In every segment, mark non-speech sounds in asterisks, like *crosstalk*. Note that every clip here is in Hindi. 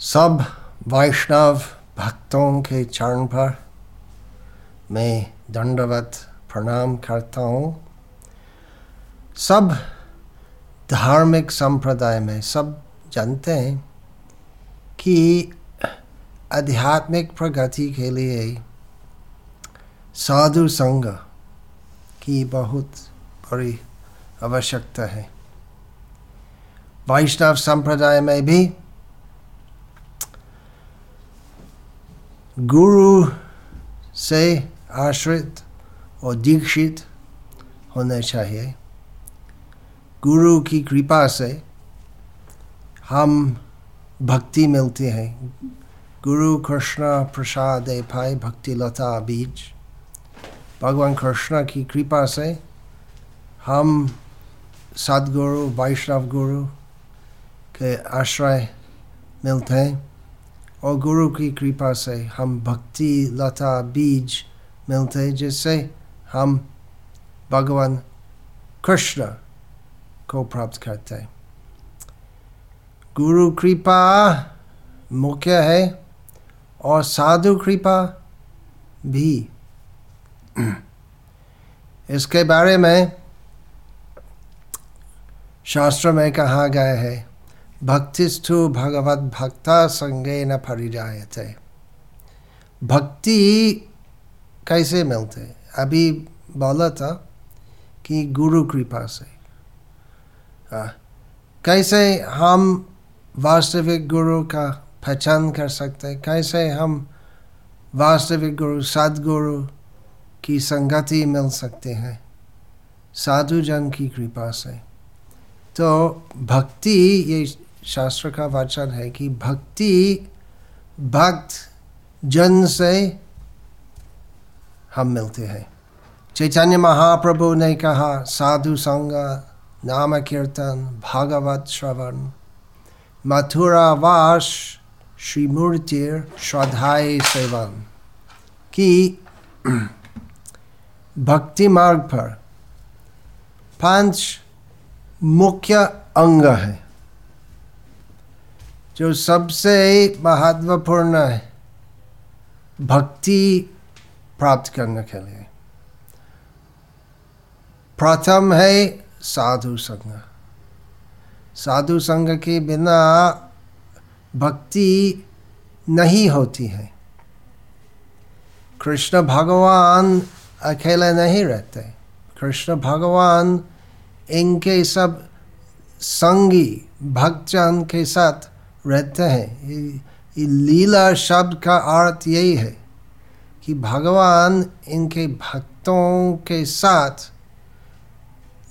सब वैष्णव भक्तों के चरण पर मैं दंडवत प्रणाम करता हूँ। सब धार्मिक संप्रदाय में सब जानते हैं कि आध्यात्मिक प्रगति के लिए साधु संग की बहुत बड़ी आवश्यकता है। वैष्णव संप्रदाय में भी गुरु से आश्रित और दीक्षित होना चाहिए। गुरु की कृपा से हम भक्ति मिलती है। गुरु कृष्ण प्रसाद पाए भक्ति लता बीज। भगवान कृष्ण की कृपा से हम सदगुरु, वैष्णव गुरु के आश्रय मिलते हैं। और गुरु की कृपा से हम भक्ति, लता, बीज मिलते हैं, जिससे हम भगवान कृष्ण को प्राप्त करते हैं। गुरु कृपा मुख्य है और साधु कृपा भी। इसके बारे में शास्त्र में कहा गया है भक्तिस्थु भगवत भक्ता संगे न थे भक्ति कैसे मिलते? अभी बोला था कि गुरु कृपा से। आ, कैसे हम वास्तविक गुरु का पहचान कर सकते? कैसे हम वास्तविक गुरु सदगुरु की संगति मिल सकते हैं? साधु जन की कृपा से। तो भक्ति ये शास्त्र का वचन है कि भक्ति भक्त जन से हम मिलते हैं। चैतन्य महाप्रभु ने कहा, साधु संग, नाम कीर्तन, भागवत श्रवण। मथुरा वास श्री मूर्तिर श्रद्धाय सेवन। की *clears throat* भक्ति मार्ग पर पाँच मुख्य अंग है। जो सबसे महत्वपूर्ण है भक्ति प्राप्त करने के लिए। प्रथम है साधु संग। साधु संग के बिना भक्ति नहीं होती है। कृष्ण भगवान अकेले नहीं रहते। कृष्ण भगवान इनके सब संगी, भक्तजन के साथ रहते हैं। ये लीला शब्द का अर्थ यही है कि भगवान इनके भक्तों के साथ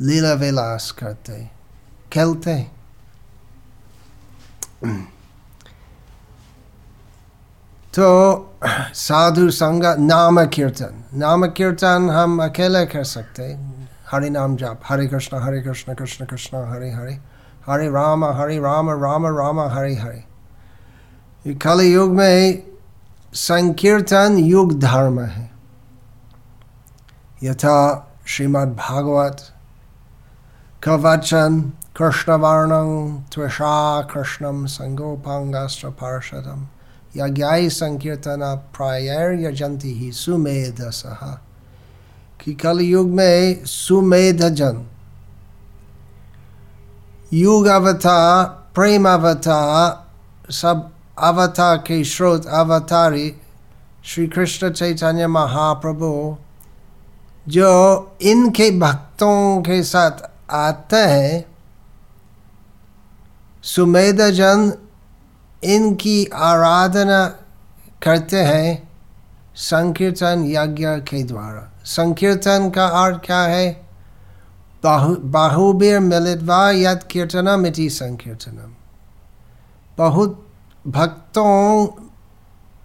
लीला विलास करते खेलते हैं। तो साधु संग नाम कीर्तन नाम कीर्तन हम अकेले कर सकते हरे नाम जाप, हरे कृष्ण हरे कृष्ण कृष्ण कृष्ण, हरे हरे। हरे राम हरे राम राम राम हरे हरे कल युग में संकीर्तन युग धर्म है। यथा श्रीमद् भागवत का वचन कृष्ण वर्णं त्वषा कृष्णम संगोपांगास्त्र पार्षदम यज्ञाई संकीर्तन प्रायर्यजंती ही सुमेध सह कि कल युग में सुमेध जन युग अवतार प्रेम अवतार सब अवतार के स्रोत अवतारी श्री कृष्ण चैतन्य महाप्रभु जो इनके भक्तों के साथ आते हैं सुमेध जन इनकी आराधना करते हैं संकीर्तन यज्ञ के द्वारा संकीर्तन का अर्थ क्या है बाहुबीर मिलित्वा यद कीर्तनम इति संकीर्तनम। बहुत भक्तों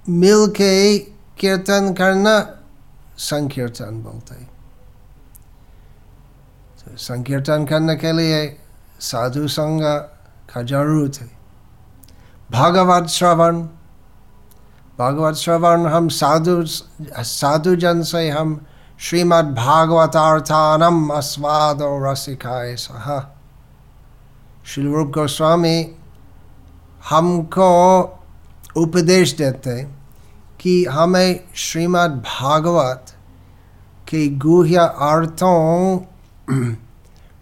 मिल के कीर्तन करना संकीर्तन बोलते तो संकीर्तन करने के लिए साधु संग का ज़रूरत है। भागवत श्रवण भागवत श्रवण हम साधु साधु जन से हम श्रीमद् भागवतार्थानम अस्वाद और रसिकाय सह श्री रूप गोस्वामी हमको उपदेश देते कि हमें श्रीमद् भागवत के गुह्य अर्थों,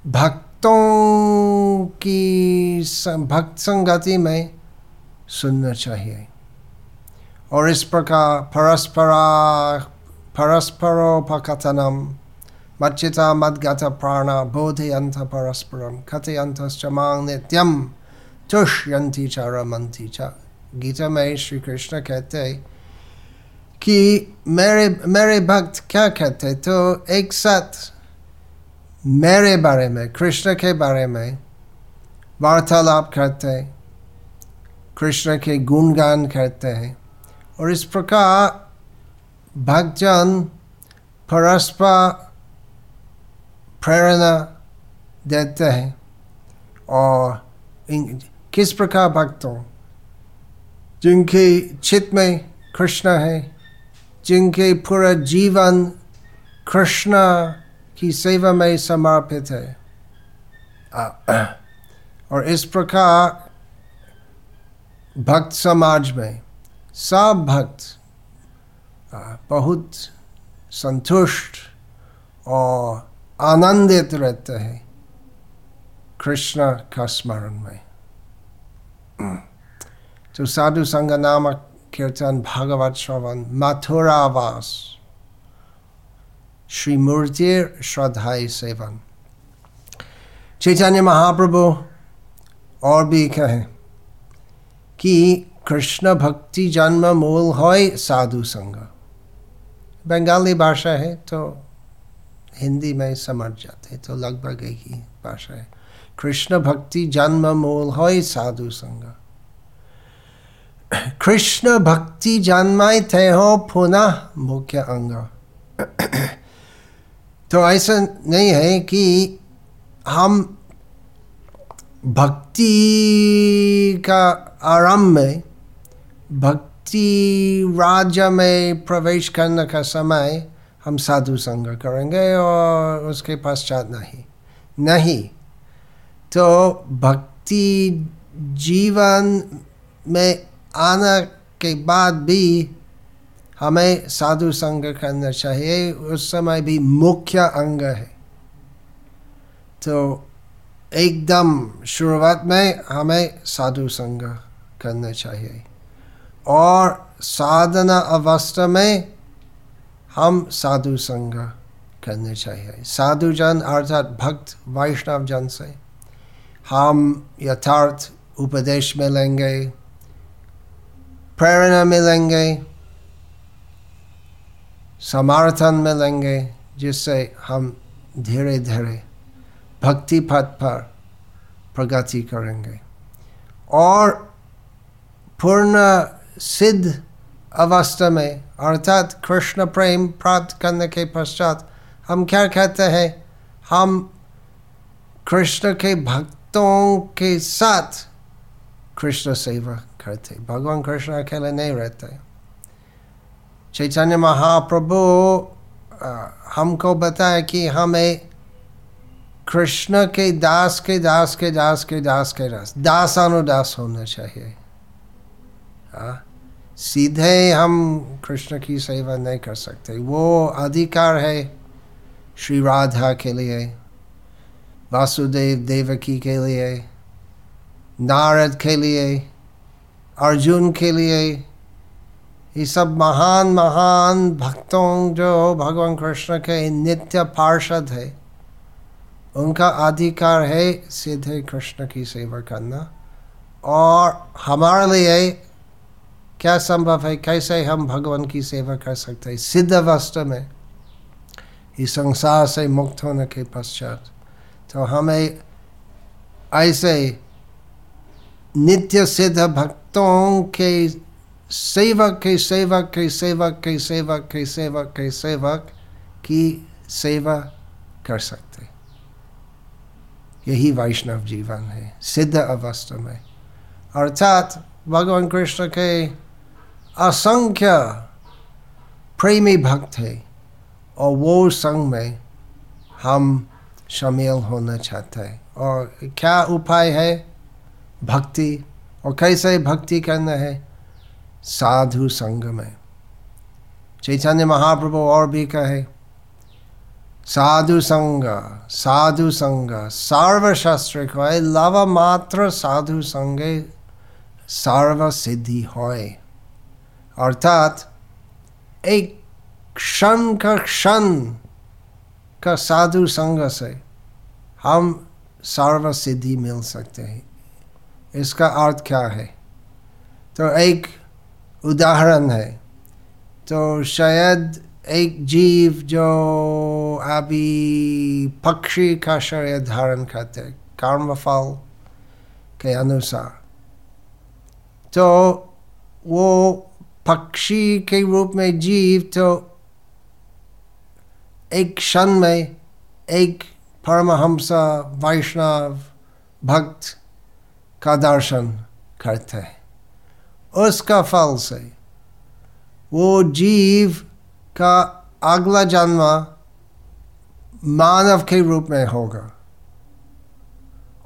भक्तों की भक्त संगति में सुनना चाहिए। और इस प्रकार परस्परा परस्परोपकथनम मच्चिता मद्गत प्राण बोधयंत परस्परम कथयंतश्च मांग नित्यम तुष्यंती च रमंती च गीता में श्री कृष्ण कहते कि मेरे मेरे भक्त क्या कहते तो एक साथ मेरे बारे में कृष्ण के बारे में वार्तालाप करते कृष्ण के गुणगान करते हैं और इस प्रकार भक्तजन परस्पर प्रेरणा देते हैं और किस प्रकार भक्तों जिनके चित्त में कृष्ण है जिनके पूरा जीवन कृष्ण की सेवा में समर्पित है और इस प्रकार भक्त समाज में सब भक्त बहुत संतुष्ट और आनंदित रहते हैं कृष्ण का स्मरण में। तो साधु संग नामक कीर्तन भागवत श्रवण, मथुरावास, श्री मूर्ति श्रद्धाई सेवन। चैतन्य महाप्रभु और भी कहें कि कृष्ण भक्ति जन्म मूल हो साधु संग बंगाली भाषा है तो हिंदी में समझ जाते तो लगभग एक ही भाषा है। कृष्ण भक्ति जन्म मूल हो साधु संग। कृष्ण भक्ति जन्माए थे हो पुनः मुख्य अंग। तो ऐसा नहीं है कि हम भक्ति का आरंभ में भक्ति राज्य में प्रवेश करने का समय हम साधु संग करेंगे और उसके पश्चात नहीं। नहीं। तो भक्ति जीवन में आने के बाद भी हमें साधु संग करना चाहिए। उस समय भी मुख्य अंग है। तो एकदम शुरुआत में हमें साधु संग करना चाहिए। और साधना अवस्था में हम साधु संग करने चाहिए। साधु जन अर्थात भक्त, वैष्णव जन से हम यथार्थ उपदेश मिलेंगे, प्रेरणा मिलेंगे, समर्थन मिलेंगे, जिससे हम धीरे धीरे भक्ति पथ पर प्रगति करेंगे। और पूर्ण सिद्ध अवस्था में, अर्थात कृष्ण प्रेम प्राप्त करने के पश्चात, हम क्या कहते हैं? हम कृष्ण के भक्तों के साथ कृष्ण सेवा करते भगवान कृष्ण अकेले नहीं रहते। चैतन्य महाप्रभु हमको बताया कि हमें कृष्ण के दास के दास के दास के दास के दास दास अनुदास होना चाहिए। आ? सीधे हम कृष्ण की सेवा नहीं कर सकते। वो अधिकार है श्री राधा के लिए, वासुदेव देवकी के लिए, नारद के लिए, अर्जुन के लिए। ये सब महान महान भक्तों जो भगवान कृष्ण के नित्य पार्षद है, उनका अधिकार है सीधे कृष्ण की सेवा करना। और हमारे लिए क्या संभव है? कैसे हम भगवान की सेवा कर सकते हैं? सिद्ध अवस्था में इस संसार से मुक्त होने के पश्चात तो हमें ऐसे नित्य सिद्ध भक्तों के सेवक के सेवक के सेवक के सेवक के सेवक के सेवक की सेवा कर सकते यही वैष्णव जीवन है, सिद्ध अवस्था में। अर्थात भगवान कृष्ण के असंख्य प्रेमी भक्त है और वो संग में हम शामिल होना चाहते हैं। और क्या उपाय है भक्ति? और कैसे भक्ति करना है? साधु संग में। चैतन्य महाप्रभु और भी कहे, साधु संग साधु संग सर्वशास्त्र कहे लव मात्र साधु संगे सर्व सिद्धि होए। अर्थात एक क्षण का क्षण का साधु संग से हम सर्व सिद्धि मिल सकते हैं। इसका अर्थ क्या है? तो एक उदाहरण है। तो शायद एक जीव जो अभी पक्षी का शरीर धारण करते कर्मफल के अनुसार। तो वो पक्षी के रूप में जीव तो एक क्षण में एक परमहंस वैष्णव भक्त का दर्शन करते हैं। उसका फल से वो जीव का अगला जन्म मानव के रूप में होगा।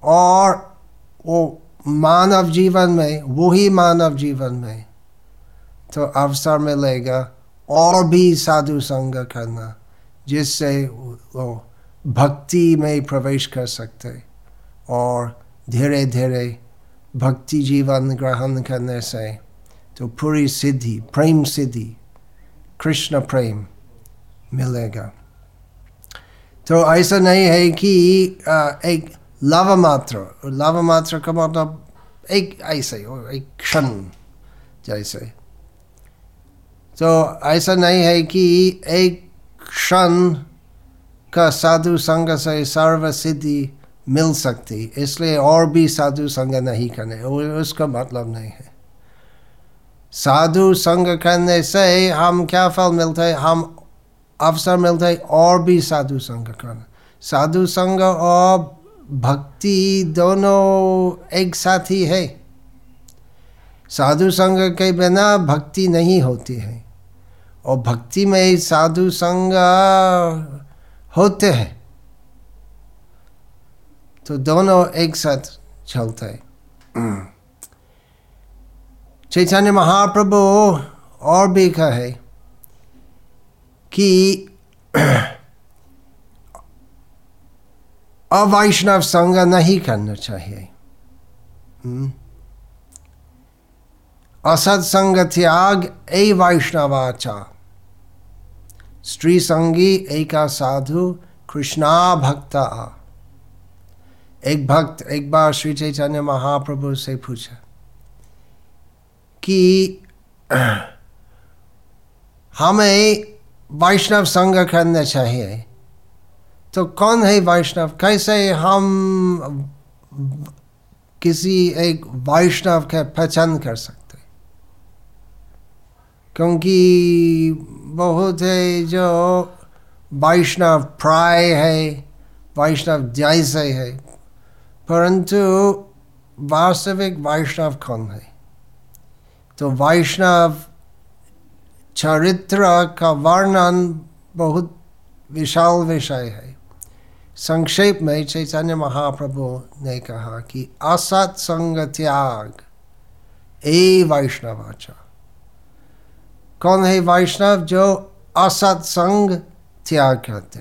और वो मानव जीवन में वही मानव जीवन में तो अवसर मिलेगा और भी साधु संग करना, जिससे वो भक्ति में प्रवेश कर सकते और धीरे धीरे भक्ति जीवन ग्रहण करने से तो पूरी सिद्धि, प्रेम सिद्धि, कृष्ण प्रेम मिलेगा। तो ऐसा नहीं है कि एक लव मात्र लव मात्र का मतलब एक ऐसे एक क्षण जैसे। तो ऐसा नहीं है कि एक क्षण का साधु संग से सर्व सिद्धि मिल सकती, इसलिए और भी साधु संग नहीं करने उसका मतलब नहीं है। साधु संग करने से हम क्या फल मिलते हैं हम अवसर मिलते हैं और भी साधु संग करना। साधु संग और भक्ति दोनों एक साथ ही है। साधु संग के बिना भक्ति नहीं होती है। और भक्ति में ही साधु संग होते हैं। तो दोनों एक साथ चलते हैं। चैतन्य महाप्रभु और भी कहे कि *clears throat* अवैष्णव संग नहीं करना चाहिए। हम्म। असत्संग त्याग, ए वैष्णवाचा स्त्री संगी एका साधु, कृष्णा भक्ता। एक भक्त एक बार श्री चैतन्य महाप्रभु से पूछा कि, हमें वैष्णव संग करना चाहिए? तो कौन है वैष्णव? कैसे हम किसी एक वैष्णव का पहचान कर सकते क्योंकि बहुत है जो वैष्णव प्राय है, वैष्णव जैसे है, परंतु वास्तविक वैष्णव कौन है। तो वैष्णव चरित्र का वर्णन बहुत विशाल विषय है। संक्षेप में चैतन्य महाप्रभु ने कहा कि असत संग त्याग, ए वैष्णवाचा कौन है वैष्णव जो असत संग त्याग करते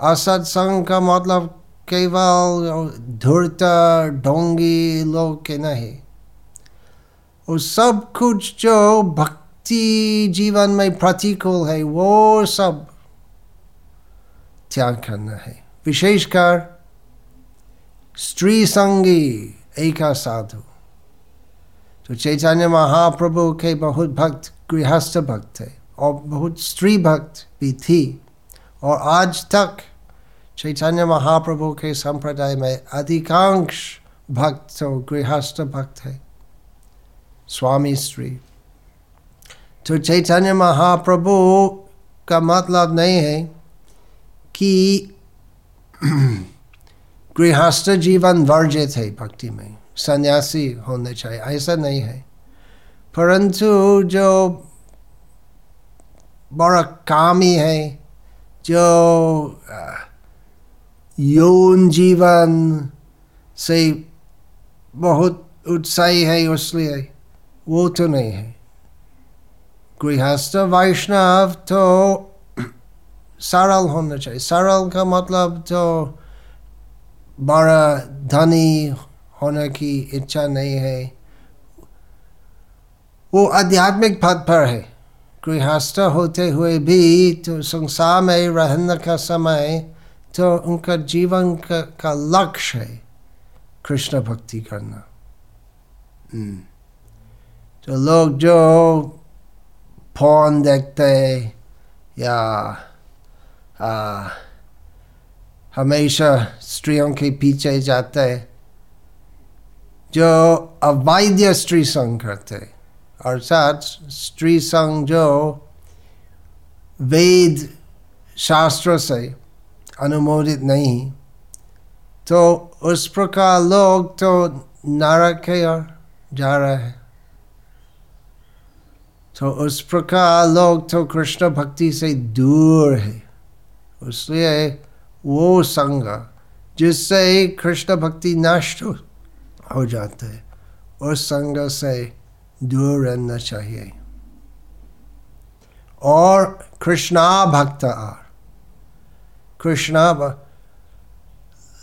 असत संग का मतलब केवल धूर्त, ढोंगी लोग के नहीं। और सब कुछ जो भक्ति जीवन में प्रतिकूल है, वो सब त्याग करना है। विशेषकर स्त्री संगी, एक साधु। तो चैतन्य महाप्रभु के बहुत भक्त गृहस्थ भक्त थे और बहुत स्त्री भक्त भी थी। और आज तक चैतन्य महाप्रभु के संप्रदाय में अधिकांश भक्त तो गृहस्थ भक्त है। स्वामी स्त्री। तो चैतन्य महाप्रभु का मतलब नहीं है कि *clears throat* गृहस्थ जीवन वर्जित है भक्ति में। सन्यासी होने चाहिए, ऐसा नहीं है। परंतु जो बड़ा कामी है, जो यौन जीवन से बहुत उत्साही है उसलिए वो तो नहीं है। गृहस्थ वैष्णव तो सरल होना चाहिए। सरल का मतलब तो बड़ा धनी होने की इच्छा नहीं है। वो आध्यात्मिक पद पर है। गृहस्थ होते हुए भी तो संसार में रहने का समय तो उनका जीवन का, का लक्ष्य है कृष्ण भक्ति करना। हम्म। तो लोग जो फ़ोन देखते या आ, हमेशा स्त्रियों के पीछे जाते जो अवैध स्त्री संग करते अर्थात स्त्री संग जो वेद शास्त्र से अनुमोदित नहीं। तो उस प्रकार लोग तो नरक के और जा रहे हैं। तो उस प्रकार लोग तो कृष्ण भक्ति से दूर है। इसलिए वो संग जिससे कृष्ण भक्ति नष्ट हो जाता है, उस संग से दूर रहना चाहिए। और कृष्णा भक्त कृष्णा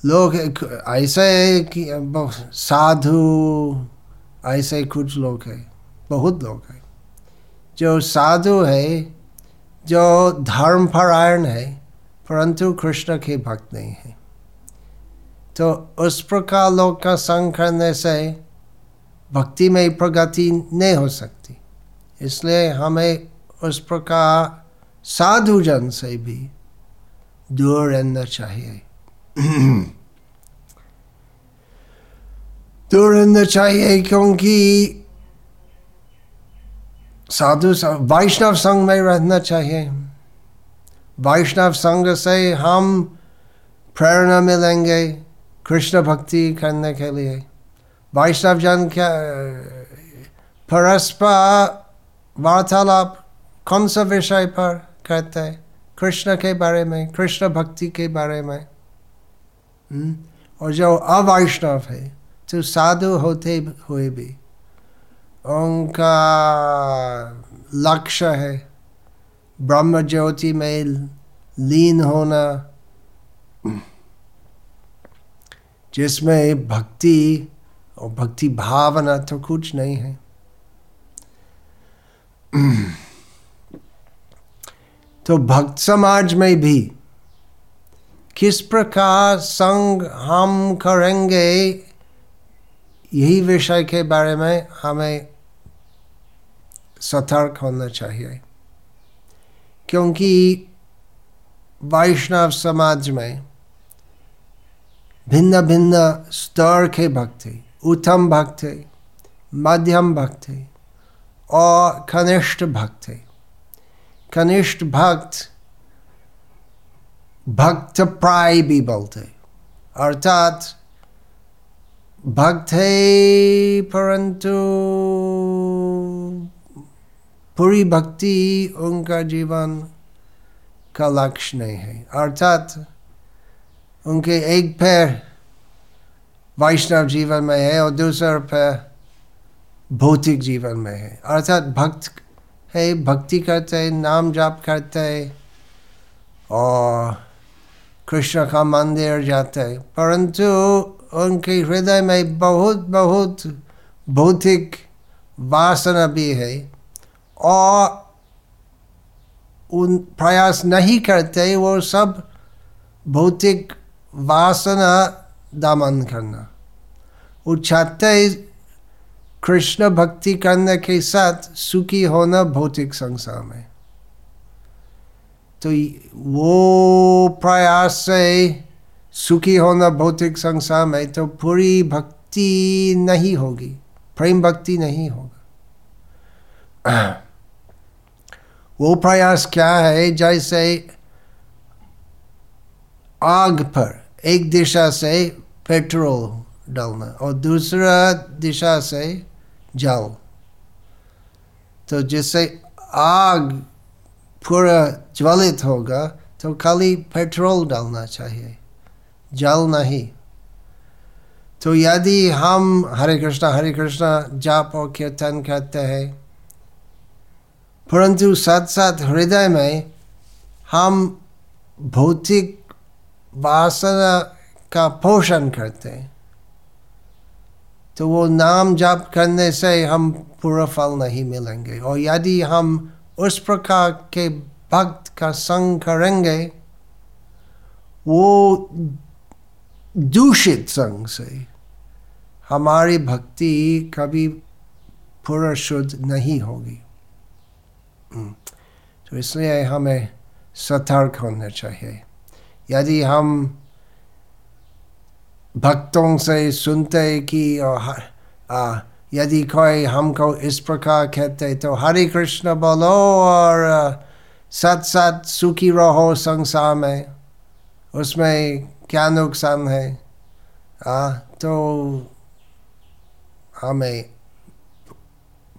लोग ऐसे है कि साधु, ऐसे कुछ लोग हैं, बहुत लोग हैं, जो साधु है, जो धर्म परायण है, परंतु कृष्ण के भक्त नहीं है। तो उस प्रकार लोग का संग करने से भक्ति में प्रगति नहीं हो सकती। इसलिए हमें उस प्रकार साधु जन से भी दूर रहना चाहिए। *clears throat* दूर रहना चाहिए क्योंकि साधु वैष्णव संघ में रहना चाहिए। वैष्णव संघ से हम प्रेरणा मिलेंगे कृष्ण भक्ति करने के लिए। वैष्णव जन क्या परस्पर वार्तालाप कौन सा विषय पर करते हैं कृष्ण के बारे में कृष्ण भक्ति के बारे में? और जो अवैष्णव है तो साधु होते हुए भी उनका लक्ष्य है ब्रह्म ज्योति में लीन होना जिसमें भक्ति और भक्ति भावना तो कुछ नहीं है। *clears throat* तो भक्त समाज में भी किस प्रकार संग हम करेंगे, यही विषय के बारे में हमें सतर्क होना चाहिए। क्योंकि वैष्णव समाज में भिन्न भिन्न स्तर के भक्त उत्तम भक्त है, मध्यम भक्त है और कनिष्ठ भक्त है। कनिष्ठ भक्त भक्त प्राय भी बोलते अर्थात, भक्त है परंतु पूरी भक्ति उनका जीवन का लक्ष्य नहीं है। अर्थात, उनके एक पैर वैष्णव जीवन में है और दूसरा पैर भौतिक जीवन में है। अर्थात भक्त है, भक्ति करते नाम जाप करते और कृष्ण का मंदिर जाते परंतु उनके हृदय में बहुत बहुत भौतिक वासना भी है और उन प्रयास नहीं करते वो सब भौतिक वासना दमन करना। चाहते कृष्ण भक्ति करने के साथ सुखी होना भौतिक संसार में। तो वो प्रयास से सुखी होना भौतिक संसार में तो पूरी भक्ति नहीं होगी, प्रेम भक्ति नहीं होगा। *clears throat* वो प्रयास क्या है, जैसे आग पर, एक दिशा से पेट्रोल डालना और दूसरा दिशा से जाओ। तो जिससे आग पूरा ज्वलित होगा तो खाली पेट्रोल डालना चाहिए। जल नहीं। तो यदि हम हरे कृष्णा हरे कृष्णा, जाप और कीर्तन करते हैं, परंतु साथ साथ हृदय में हम भौतिक वासना का पोषण करते हैं। तो वो नाम जाप करने से हम पूरा फल नहीं मिलेंगे और यदि हम उस प्रकार के भक्त का संग करेंगे, वो दूषित संग से हमारी भक्ति कभी पूरा शुद्ध नहीं होगी हम्म। तो इसलिए हमें सतर्क होना चाहिए यदि हम भक्तों से सुनते कि यदि कोई हमको इस प्रकार कहते तो हरे कृष्ण बोलो और सत सत सुखी रहो संसार में। उसमें क्या नुकसान है? आ, तो हमें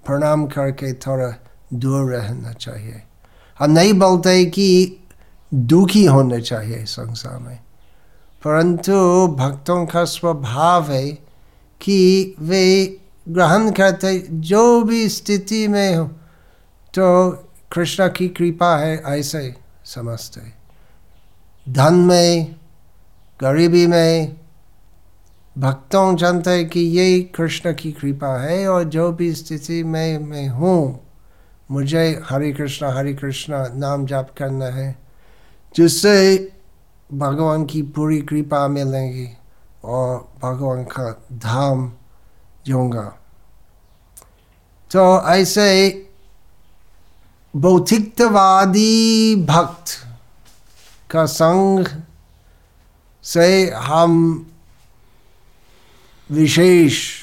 प्रणाम करके थोड़ा दूर रहना चाहिए। हम नहीं बोलते कि दुखी होने चाहिए संसार में। परंतु भक्तों का स्वभाव है कि वे ग्रहण करते जो भी स्थिति में हो तो कृष्ण की कृपा है ऐसे समझते। धन में, गरीबी में, भक्तों जानते कि ये कृष्ण की कृपा है और जो भी स्थिति में मैं हूँ, मुझे हरे कृष्ण हरे कृष्ण नाम जाप करना है, जिससे भगवान की पूरी कृपा मिलेगी और भगवान का धाम जाऊँगा तो ऐसे भौतिकवादी भक्त का संग से हम विशेष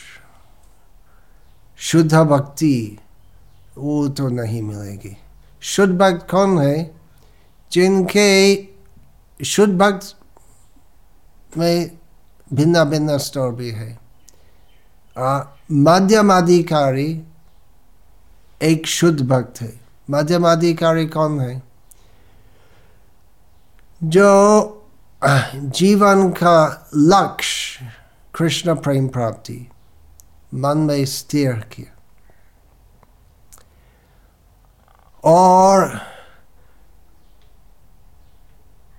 शुद्ध भक्ति, वो तो नहीं मिलेगी। शुद्ध भक्त कौन है? जिनके शुद्ध भक्त में भिन्न भिन्न स्तर भी है। मध्यमाधिकारी एक शुद्ध भक्त है। मध्यमाधिकारी कौन है? जो, जीवन का लक्ष्य कृष्ण प्रेम प्राप्ति, मन में स्थिर किया। और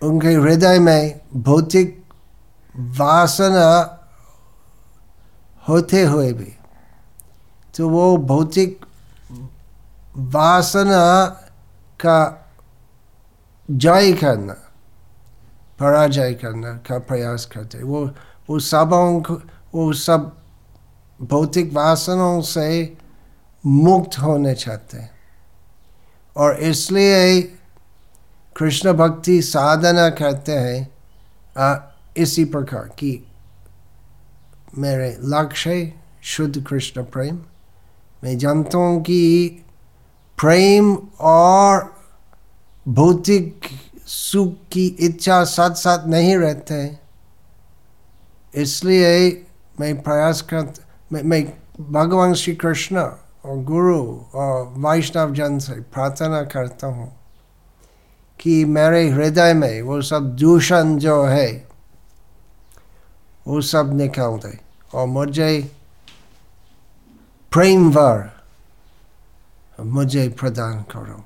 उनके हृदय में भौतिक वासना होते हुए भी। तो वो भौतिक वासना का जय करना, पराजय करना का प्रयास करते वो वो सबों वो सब भौतिक वासनों से मुक्त होने चाहते और इसलिए कृष्ण भक्ति साधना करते हैं इसी प्रकार की मेरे लक्ष्य शुद्ध कृष्ण प्रेम। मैं जानता हूँ कि प्रेम और भौतिक सुख की इच्छा साथ साथ नहीं रहते इसलिए मैं प्रयास कर मैं, मैं भगवान श्री कृष्ण और गुरु और वैष्णव जन से प्रार्थना करता हूँ। कि मेरे हृदय में वो सब दूषण जो है, वो सब निकाल दे और मुझे प्रेम वर मुझे प्रदान करो।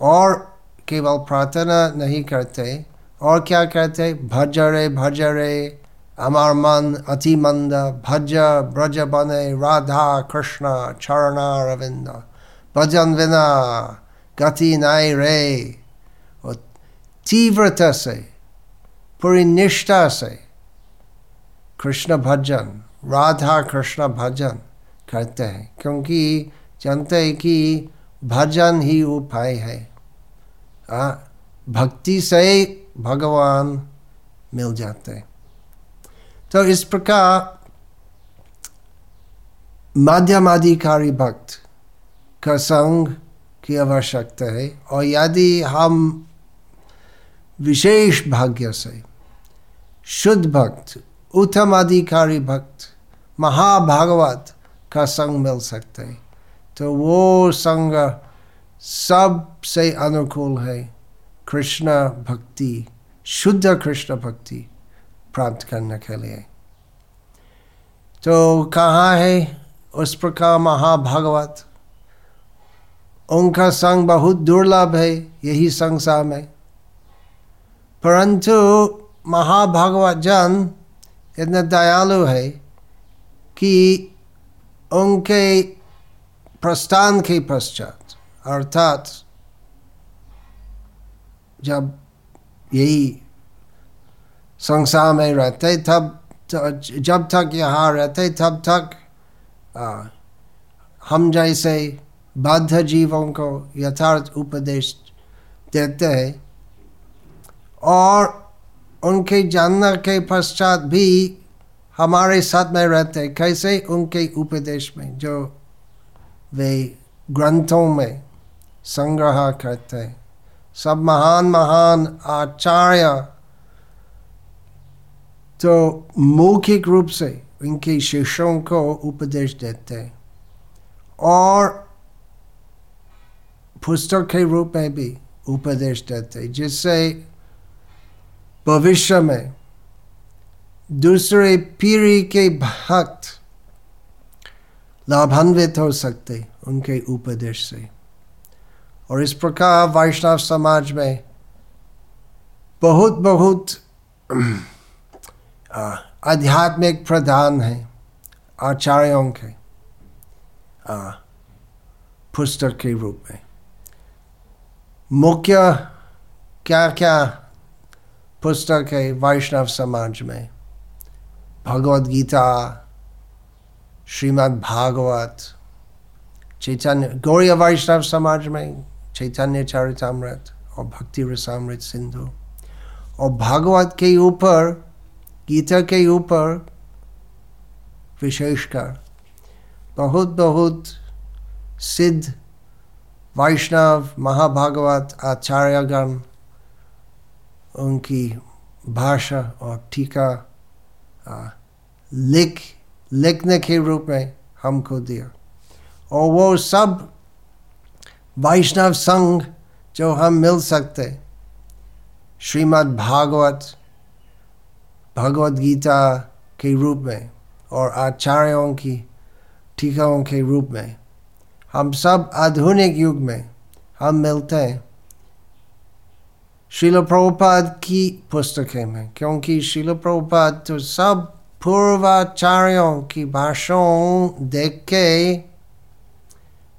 और केवल प्रार्थना नहीं करते। और क्या रे भज रे अमर मन, अति मंद, भज, ब्रज बने, राधा, कृष्ण चरण रविंद भजन विना गति नाय रे। तीव्रता से पूरी निष्ठा से कृष्ण भजन राधा कृष्ण भजन करते हैं क्योंकि जानते हैं कि भजन ही उपाय है। आ, भक्ति से भगवान मिल जाते हैं। तो इस प्रकार माध्यमाधिकारी भक्त का संग की आवश्यकता है और यदि हम विशेष भाग्य से। शुद्ध भक्त उत्तम अधिकारी भक्त, महाभागवत का संग मिल सकते हैं। तो वो संग सबसे अनुकूल है। कृष्ण भक्ति, शुद्ध कृष्ण भक्ति प्राप्त करने के लिए। तो कहाँ है? उस प्रकार महाभागवत। उनका संग बहुत दुर्लभ है, यही संसार में। परंतु महाभागवत जन इतना दयालु है कि उनके प्रस्थान के पश्चात, अर्थात जब यही संसार में रहते, तब जब तक यहाँ रहते, तब तक हम जैसे बाध्य जीवों को यथार्थ उपदेश देते हैं। और उनके जानने के पश्चात भी हमारे साथ में रहते कैसे? उनके उपदेश में, जो वे ग्रंथों में संग्रह करते सब महान महान आचार्य तो मौखिक रूप से उनके शिष्यों को उपदेश देते और पुस्तक के रूप में भी उपदेश देते जिससे भविष्य में दूसरे पीढ़ी के भक्त लाभान्वित हो सकते उनके उपदेश से। और इस प्रकार वैष्णव समाज में बहुत बहुत *clears throat* आध्यात्मिक प्रधान है, आचार्यों के पुस्तक के रूप में। मुख्य क्या क्या पुस्तक है वैष्णव समाज में। भगवद गीता, श्रीमद् भागवत, चैतन्य, गौरी वैष्णव समाज में चैतन्य चरितमृत और भक्ति रसामृत सिंधु। और भागवत के ऊपर, गीता के ऊपर विशेषकर बहुत बहुत सिद्ध वैष्णव महाभागवत आचार्यगण उनकी भाषा और टीका लिख, लिखने के रूप में हमको दिया। और वो सब वैष्णव संघ जो हम मिल सकते, श्रीमद् भागवत भगवत गीता के रूप में और आचार्यों की, टीकाओं के रूप में, हम सब आधुनिक युग में हम मिलते हैं। शिल प्रभुपाद की पुस्तकें में क्योंकि शिल प्रभुपाद तो सब पूर्वाचार्यों की भाषाओं देख के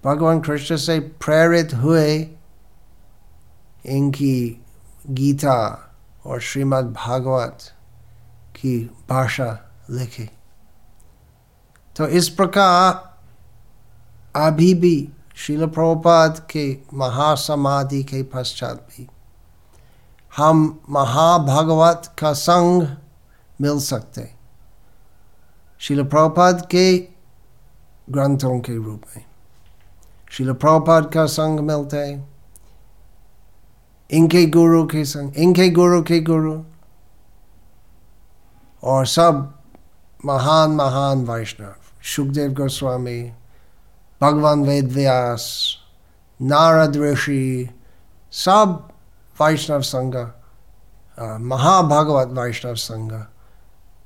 भगवान कृष्ण से प्रेरित हुए इनकी गीता और श्रीमद् भागवत की भाषा लिखी तो इस प्रकार अभी भी शिल प्रभुपाद के महासमाधि के पश्चात भी हम महाभागवत का संग मिल सकते। शिल प्रभुपाद के ग्रंथों के रूप में। शिल प्रभुपाद का संग मिलते। इनके गुरु के संग, इनके गुरु के गुरु। और सब महान महान वैष्णव, सुखदेव गोस्वामी, भगवान वेद व्यास नारद ऋषि, सब वैष्णव संघ महाभागवत वैष्णव संघ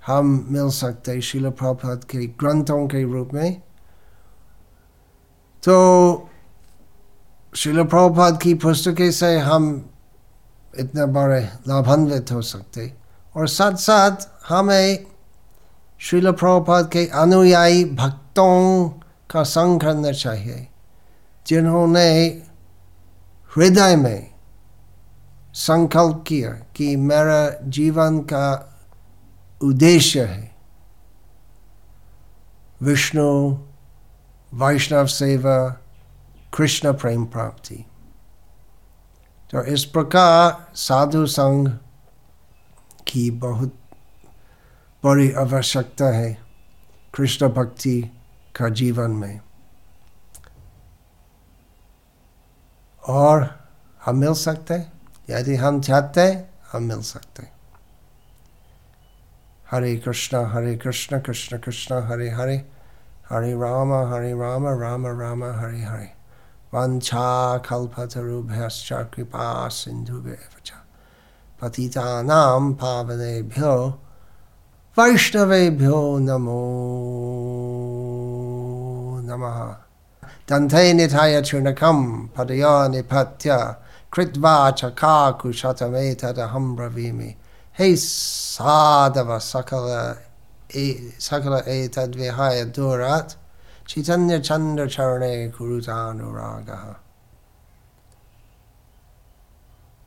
हम मिल सकते शिल प्रभुपद के ग्रंथों के रूप में तो शिल प्रभुपद की पुस्तकें से हम इतने बड़े लाभान्वित हो सकते और साथ साथ हमें शिल प्रभुपद के अनुयायी भक्तों का संग करना चाहिए जिन्होंने हृदय में संकल्प किया कि मेरा जीवन का उद्देश्य है। विष्णु, वैष्णव सेवा, कृष्ण प्रेम प्राप्ति। तो इस प्रकार साधु संघ की बहुत बड़ी आवश्यकता है कृष्ण भक्ति का जीवन में। और हम मिल सकते हैं? यदि हम चाहते हम मिल सकते हरे कृष्ण हरे कृष्ण कृष्ण कृष्ण, हरे हरे। हरे राम हरे राम राम राम, हरे हरे। वंशा कल्पतरुभ्यश्च कृपा सिन्धुभ्येव च पतितानां पावनेभ्यो, वैष्णवेभ्यो नमो नमः। दन्ते निधाय चूर्णकं पदयो निपत्य Kritva chaka kushatame tadaham bravimi. Hey sadava sakala sakala etadvihaya durat chaitanya chandra charane kurutanu ragaha.